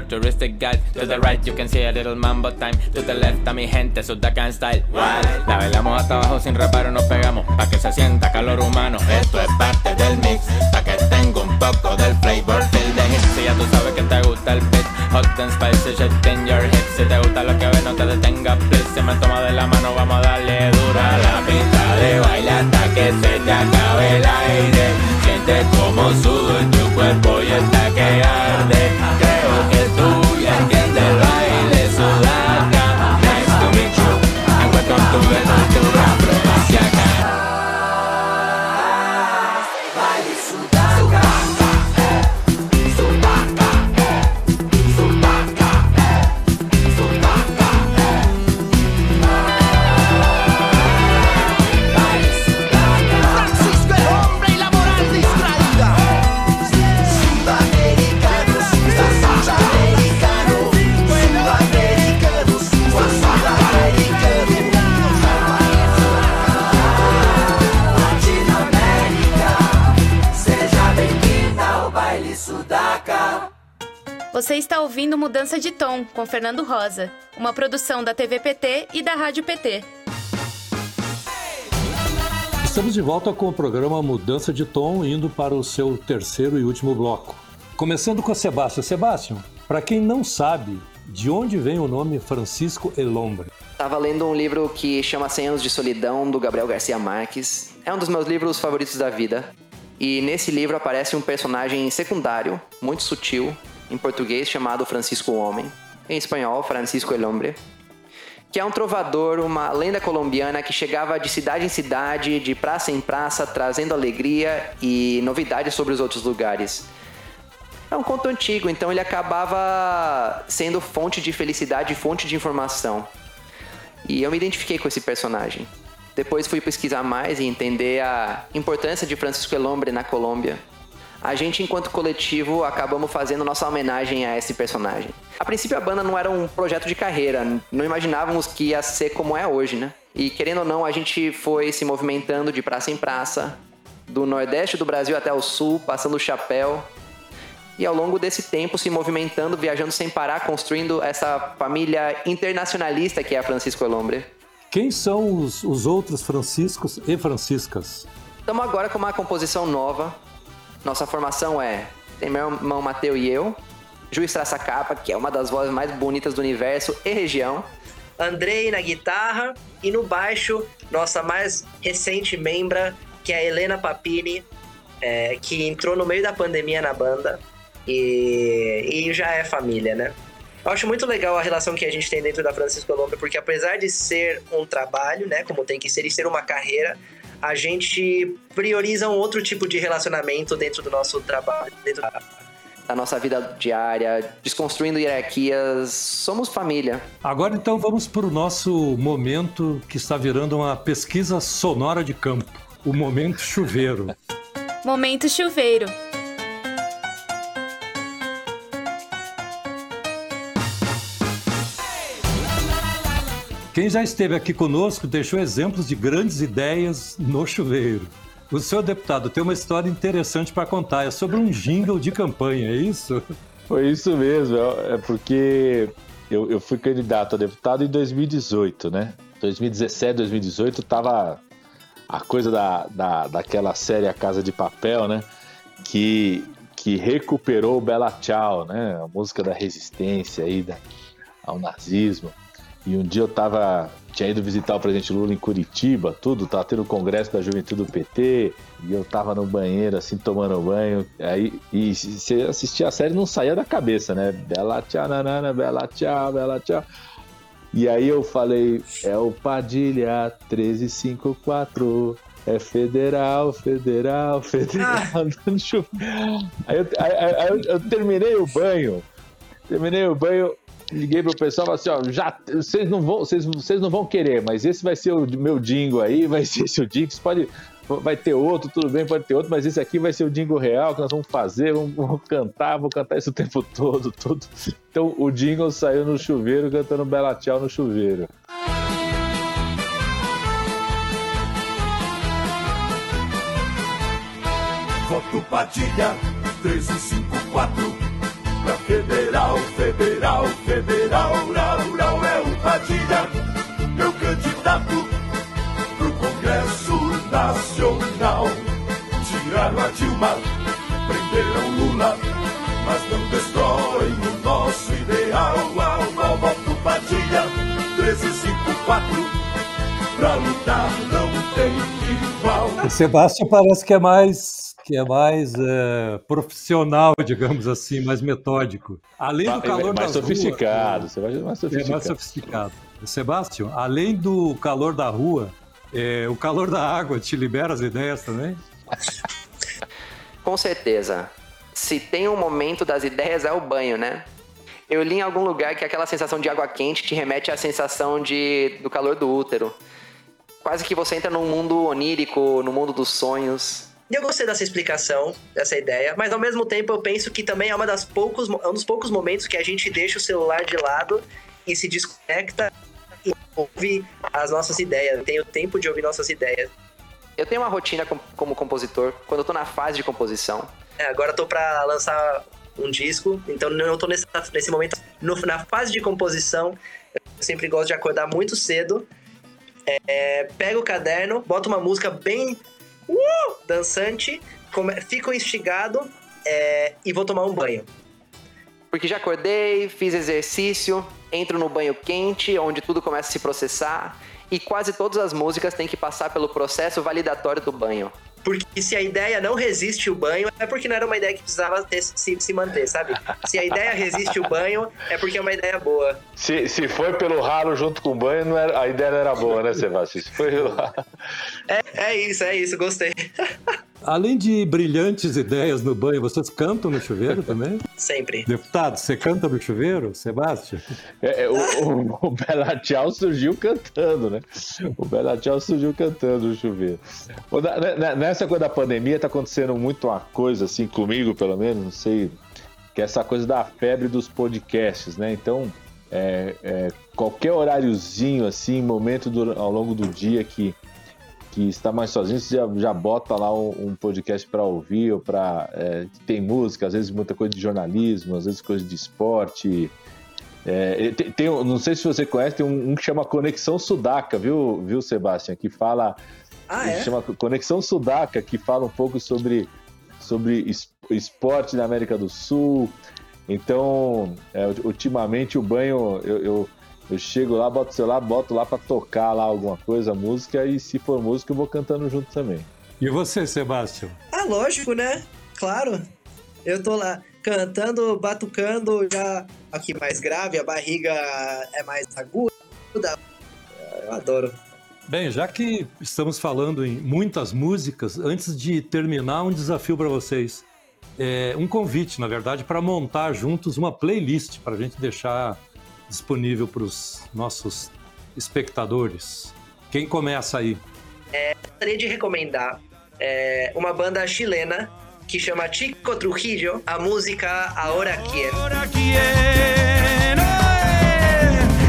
Touristic guide. To the right, you can see a little mambo time. To the left, a mi gente, Sudacan style. Wild. La bailamos hasta abajo sin reparo, nos pegamos. Pa' que se sienta calor humano. Esto es parte del mix. Pa' que tenga un poco del flavor del de hits. Si ya tú sabes que te gusta el beat. Hot and spicy, shit in your hips. Si te gusta lo que ves, no te detengas, please. Si me toma de la mano, vamos a darle dura la pista de baile hasta que se te acabe el aire. Siente como sudo en tu cuerpo y hasta que arde. The cultura Você está ouvindo Mudança de Tom com Fernando Rosa, uma produção da TV PT e da Rádio PT. Estamos de volta com o programa Mudança de Tom, indo para o seu terceiro e último bloco. Começando com a Sebastião. Sebastião, para quem não sabe, de onde vem o nome Francisco Elombre? Tava lendo um livro que chama 100 anos de solidão do Gabriel Garcia Marques. É um dos meus livros favoritos da vida. E nesse livro aparece um personagem secundário, muito sutil, em português chamado Francisco Homem, em espanhol Francisco el Hombre, que é um trovador, uma lenda colombiana que chegava de cidade em cidade, de praça em praça, trazendo alegria e novidades sobre os outros lugares. É um conto antigo, então ele acabava sendo fonte de felicidade, fonte de informação. E eu me identifiquei com esse personagem. Depois fui pesquisar mais e entender a importância de Francisco Elombre na Colômbia. A gente, enquanto coletivo, acabamos fazendo nossa homenagem a esse personagem. A princípio, a banda não era um projeto de carreira, não imaginávamos que ia ser como é hoje, né? E querendo ou não, a gente foi se movimentando de praça em praça, do nordeste do Brasil até o sul, passando o chapéu, e ao longo desse tempo se movimentando, viajando sem parar, construindo essa família internacionalista que é a Francisco Elombre. Quem são os, os outros Franciscos e Franciscas? Estamos agora com uma composição nova. Nossa formação é tem meu irmão Mateu e eu, Juiz Traça Capa, que é uma das vozes mais bonitas do universo e região. Andrei na guitarra e no baixo, nossa mais recente membra, que é a Helena Papini, é, que entrou no meio da pandemia na banda e, e já é família, né? Eu acho muito legal a relação que a gente tem dentro da Francisco Colombo, porque apesar de ser um trabalho, né, como tem que ser, e ser uma carreira, a gente prioriza um outro tipo de relacionamento dentro do nosso trabalho, dentro da Da nossa vida diária, desconstruindo hierarquias, somos família. Agora então vamos para o nosso momento que está virando uma pesquisa sonora de campo. O momento chuveiro. Momento chuveiro. Quem já esteve aqui conosco deixou exemplos de grandes ideias no chuveiro. O senhor deputado tem uma história interessante para contar. É sobre um jingle de campanha, é isso? Foi isso mesmo. É porque eu, eu fui candidato a deputado em 2018, né? 2017, 2018 tava a coisa da, da, daquela série A Casa de Papel, né? Que, que recuperou o Bela Tchau, né? A música da resistência aí da, ao nazismo. E um dia eu tava. Tinha ido visitar o presidente Lula em Curitiba, tudo, tava tendo o congresso da juventude do PT, e eu tava no banheiro, assim, tomando banho. Aí, e você assistia a série não saía da cabeça, né? Bela tchau, nanana, bela tchau, bela tchau. E aí eu falei, é o Padilha 1354. É federal, federal, federal. chuva. Aí, eu, aí- aí eu- eu terminei o banho. Terminei o banho, liguei pro pessoal e falei assim, ó, já, vocês não vão, vocês, vocês não vão querer, mas esse vai ser o meu dingo aí, vai ser esse o dingo, você pode, vai ter outro, tudo bem, pode ter outro, mas esse aqui vai ser o dingo real que nós vamos fazer, vamos, vamos cantar, vou cantar isso o tempo todo, tudo. Então o jingle saiu no chuveiro cantando Bela Tchau no chuveiro. Voto Padilha 1354. Federal, federal, federal, rural, rural é o Padilha, meu candidato pro Congresso Nacional. Tiraram a Dilma, prenderam Lula, mas não destroem o nosso ideal. Ao voto Padilha, 1354, pra lutar não tem igual. Sebastião parece que é mais que é mais é, profissional, digamos assim, mais metódico. Além do É calor mais das sofisticado, ruas, você vai mais é mais sofisticado. sofisticado. Sebastião, além do calor da rua, é, o calor da água te libera as ideias também? Com certeza. Se tem um momento das ideias, é o banho, né? Eu li em algum lugar que aquela sensação de água quente te remete à sensação de, do calor do útero. Quase que você entra num mundo onírico, no mundo dos sonhos. E eu gostei dessa explicação, dessa ideia, mas ao mesmo tempo eu penso que também é uma das poucos, é um dos poucos momentos que a gente deixa o celular de lado e se desconecta e ouve as nossas ideias, tem o tempo de ouvir nossas ideias. Eu tenho uma rotina com- como compositor, quando eu tô na fase de composição. É, agora eu tô pra lançar um disco, então eu tô nesse, nesse momento, no- na fase de composição, eu sempre gosto de acordar muito cedo, é, pego o caderno, boto uma música bem uh, dançante, come- fico instigado é, e vou tomar um banho. Porque já acordei, fiz exercício, entro no banho quente, onde tudo começa a se processar, e quase todas as músicas têm que passar pelo processo validatório do banho. Porque se a ideia não resiste o banho, é porque não era uma ideia que precisava ter- se, se manter, sabe? Se a ideia resiste o banho, é porque é uma ideia boa. Se, se foi pelo ralo junto com o banho, não era- a ideia não era boa, né, Sebastião? Se foi pelo ralo. É, é isso, é isso, gostei. Além de brilhantes ideias no banho, vocês cantam no chuveiro também? Sempre. Deputado, você canta no chuveiro, Sebastião? É, é, o, o, o Bela Tchau surgiu cantando, né? O Bela Tchau surgiu cantando no chuveiro. Ô, na- na- Nessa coisa da pandemia, tá acontecendo muito uma coisa, assim, comigo, pelo menos, não sei, que é essa coisa da febre dos podcasts, né? Então, é, é, qualquer horáriozinho, assim, momento do- ao longo do dia que, que está mais sozinho, você já, já bota lá um, um podcast para ouvir, ou para. tem música, às vezes muita coisa de jornalismo, às vezes coisa de esporte. É, tem, tem não sei se você conhece, tem um, um que chama Conexão Sudaca, viu, viu, Sebastião? Que fala. Ah, é? chama Conexão Sudaca, que fala um pouco sobre, sobre es- esporte na América do Sul. Então, é, ultimamente o banho, eu, eu, eu chego lá, boto o celular, boto lá para tocar lá alguma coisa, música, e se for música, eu vou cantando junto também. E você, Sebastião? Ah, lógico, né? Claro. Eu tô lá cantando, batucando, já aqui mais grave, a barriga é mais aguda. Eu adoro. Bem, já que estamos falando em muitas músicas, antes de terminar, um desafio para vocês. É, um convite, na verdade, para montar juntos uma playlist para a gente deixar disponível para os nossos espectadores. Quem começa aí? É, gostaria de recomendar é, uma banda chilena que chama Chico Trujillo, a música Ahora Quién.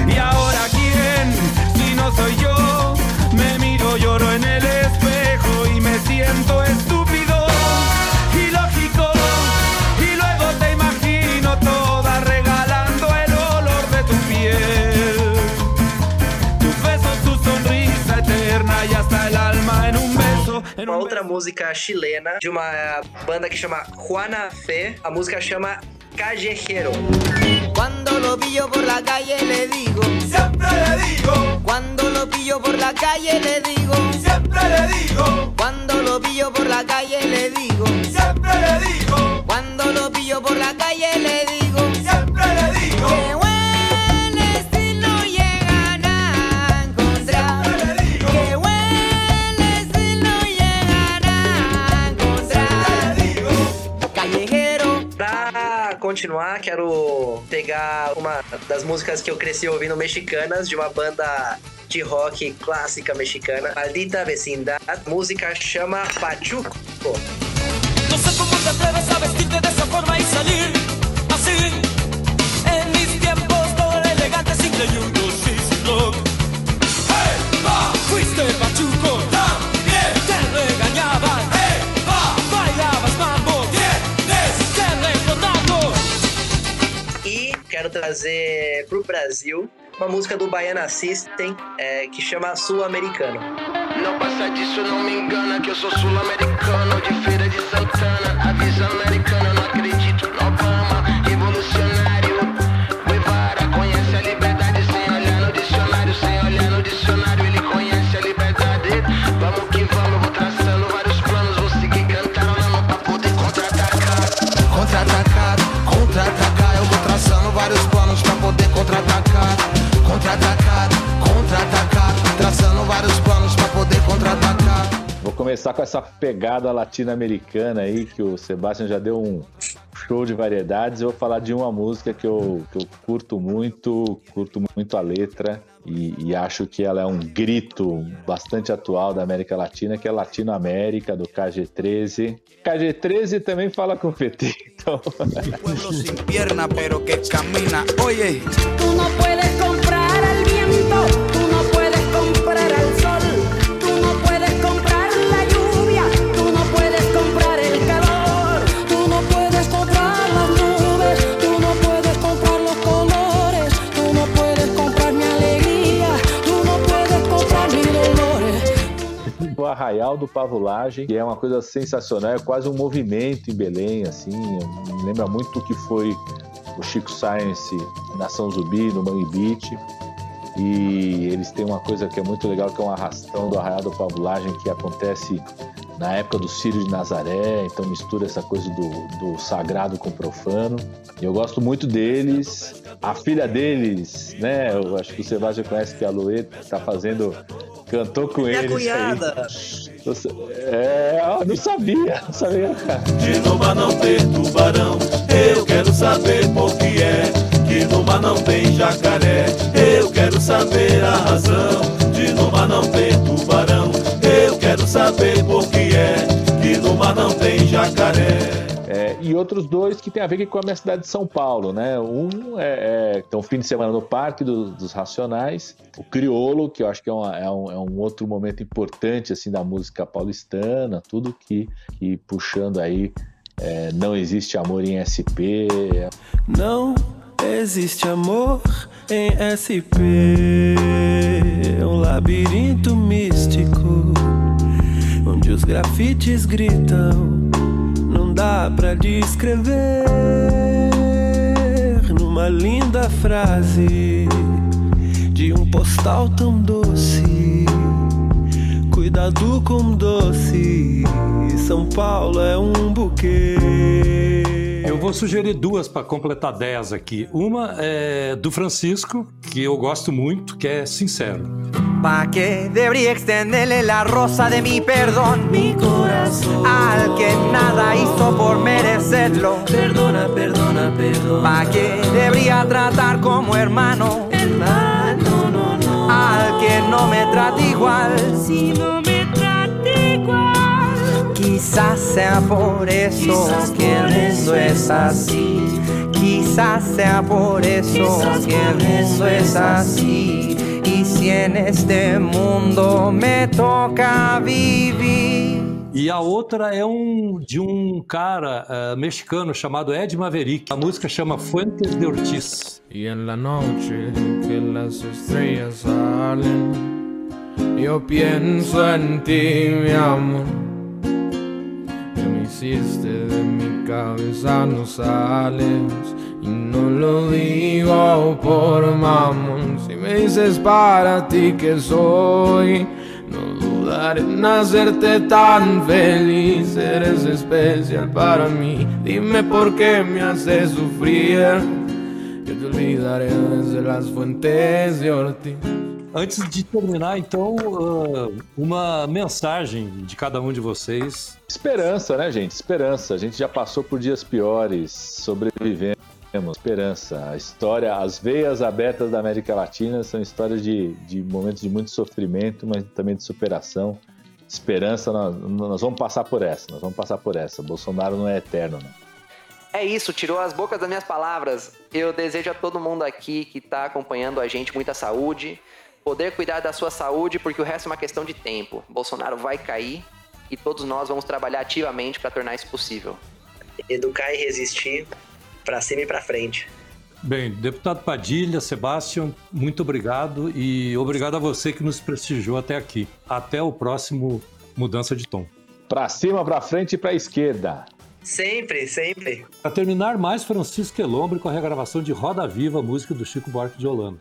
¿Y ahora quién? Si no soy yo, me miro, lloro en el espejo y me siento estúpido, Uma outra música chilena de uma banda que chama Juana Fe. A música chama Callejero. Cuando lo pillo por la calle le digo, siempre le digo. Cuando lo pillo por la calle le digo, siempre le digo. Cuando lo pillo por la calle le digo, siempre le digo. Cuando lo pillo por la calle le digo, siempre le digo. Continuar, quero pegar uma das músicas que eu cresci ouvindo mexicanas, de uma banda de rock clássica mexicana, Maldita Vecindad. A música chama Pachuco. Te atreves a vestirte forma. En mis todo elegante, trazer pro Brasil uma música do Baiana System é, que chama Sul-Americano. Não passa disso, não me engana que eu sou sul-americano de feira de Santana. Avisa americana, começar com essa pegada latino-americana aí, que o Sebastian já deu um show de variedades. Eu vou falar de uma música que eu, que eu curto muito, curto muito a letra e, e acho que ela é um grito bastante atual da América Latina, que é Latino América, do KG13. KG13 também fala com o PT, então... pueblo sin pierna pero que camina. Oye, Tú no puedes comprar Arraial do Pavulagem, que é uma coisa sensacional, é quase um movimento em Belém, assim, me lembra muito o que foi o Chico Science na São Zumbi, no Mangue Beach, e eles têm uma coisa que é muito legal, que é um arrastão do Arraial do Pavulagem, que acontece na época do Círio de Nazaré, então mistura essa coisa do, do sagrado com o profano. Eu gosto muito deles. A filha deles, né? Eu acho que o Sebastião conhece que a Luê tá fazendo. Cantou com Minha eles. cunhada. É, eu não sabia, não sabia. De no mar não ter tubarão, eu quero saber por que é que no mar não tem jacaré. Eu quero saber a razão de no mar não ter tubarão. Eu quero saber por que é que no mar não tem jacaré. E outros dois que tem a ver com a minha cidade de São Paulo, né? Um é, é então, fim de semana no Parque do- dos Racionais, o Criolo, que eu acho que é, uma- é um, é um outro momento importante assim da música paulistana, tudo que, que puxando aí é, não existe amor em SP. Não existe amor em SP. É um labirinto místico onde os grafites gritam. Dá pra descrever numa linda frase de um postal tão doce. Cuidado com doce. São Paulo é um buquê. Eu vou sugerir duas para completar 10 aqui. Uma é do Francisco, que eu gosto muito, que é Sincero. Pa' que debería extenderle la rosa de mi perdón. Mi corazón. Al que nada hizo por merecerlo. Perdona, perdona, perdona. Pa' que debería tratar como hermano. Hermano, no, no. Al que no me trata igual. Si no me trata igual. Quizás sea por eso Quizás que por el mundo eso es así. Quizás sea por eso Quizás que el por mundo eso es es así. Si en este mundo me toca vivir. E a outra é um de um cara eh, mexicano chamado Ed Maverick. A música chama Fuentes de Ortiz. Y en la noche que las estrellas salen, yo pienso en ti, mi amor. Que me hiciste de mi cabeza, no sales. Y no lo digo por mamón. Si me dices para ti que soy, no dudaré en hacerte tan feliz. Eres especial para mí. Dime por qué me haces sufrir. Yo te olvidaré desde las fuentes de Ortiz. Antes de terminar, então, ah, uma mensagem de cada um de vocês. Esperança, né, gente? Esperança. A gente já passou por dias piores, sobrevivemos. Esperança. A história, as veias abertas da América Latina são histórias de, de momentos de muito sofrimento, mas também de superação. Esperança, nós, nós vamos passar por essa, nós vamos passar por essa. Bolsonaro não é eterno, não. É isso, tirou as bocas das minhas palavras. Eu desejo a todo mundo aqui que está acompanhando a gente muita saúde, poder cuidar da sua saúde, porque o resto é uma questão de tempo. Bolsonaro vai cair e todos nós vamos trabalhar ativamente para tornar isso possível. Educar e resistir pra cima e pra frente. Bem, deputado Padilha, Sebastião, muito obrigado e obrigado a você que nos prestigiou até aqui. Até o próximo Mudança de Tom. Pra cima, pra frente e pra esquerda. Sempre, sempre. Para terminar, mais Francisco Elombre com a regravação de Roda Viva, música do Chico Buarque de Holanda,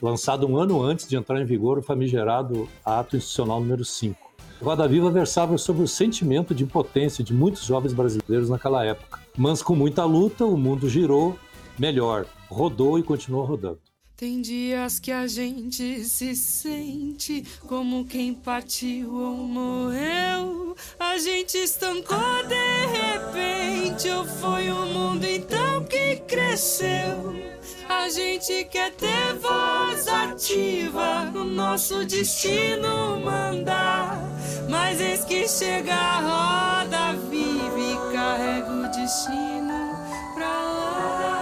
lançado um ano antes de entrar em vigor o famigerado Ato Institucional número 5. Roda Viva versava sobre o sentimento de impotência de muitos jovens brasileiros naquela época. Mas com muita luta, o mundo girou melhor, rodou e continuou rodando. Tem dias que a gente se sente como quem partiu ou morreu. A gente estancou de repente, ou foi o mundo então que cresceu? A gente quer ter voz ativa, o nosso destino mandar. Mas eis que chega a roda viva e carrega o destino pra lá.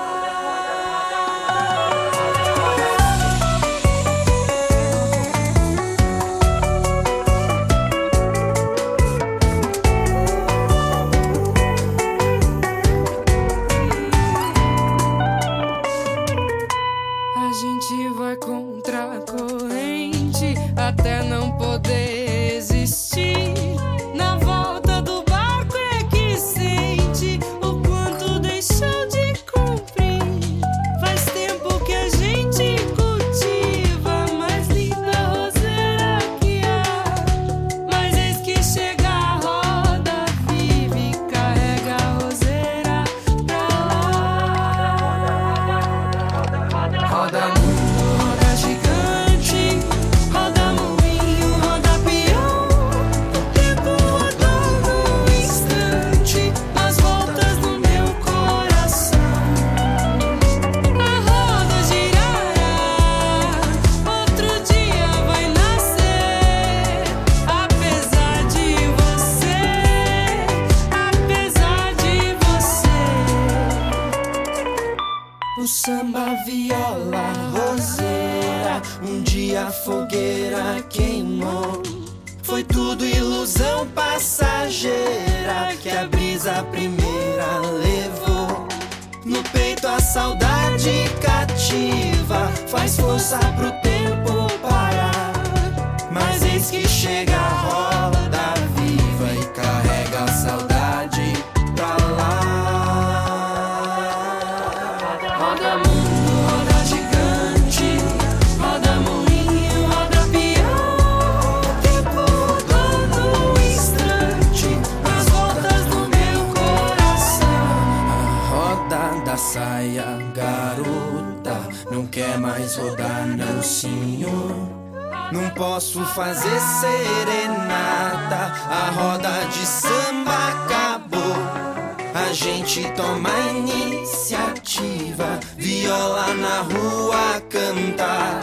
A gente toma iniciativa, viola na rua cantar.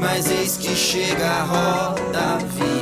Mas eis que chega a roda viva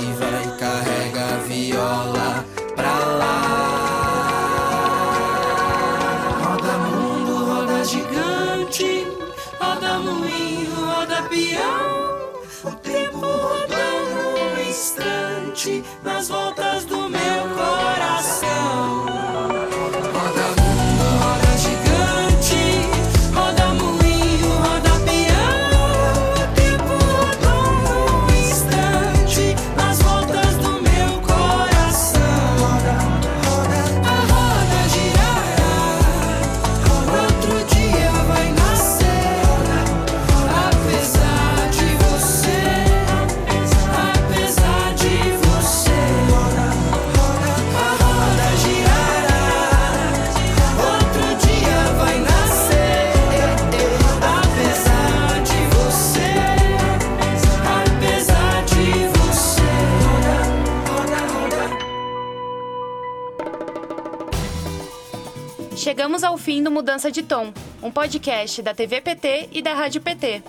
fim do Mudança de Tom, um podcast da TV PT e da Rádio PT.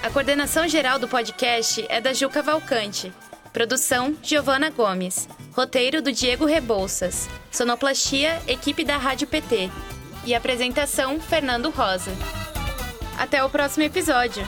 A coordenação geral do podcast é da Gil Cavalcante. Produção: Giovana Gomes. Roteiro do Diego Rebouças. Sonoplastia: equipe da Rádio PT. E apresentação: Fernando Rosa. Até o próximo episódio.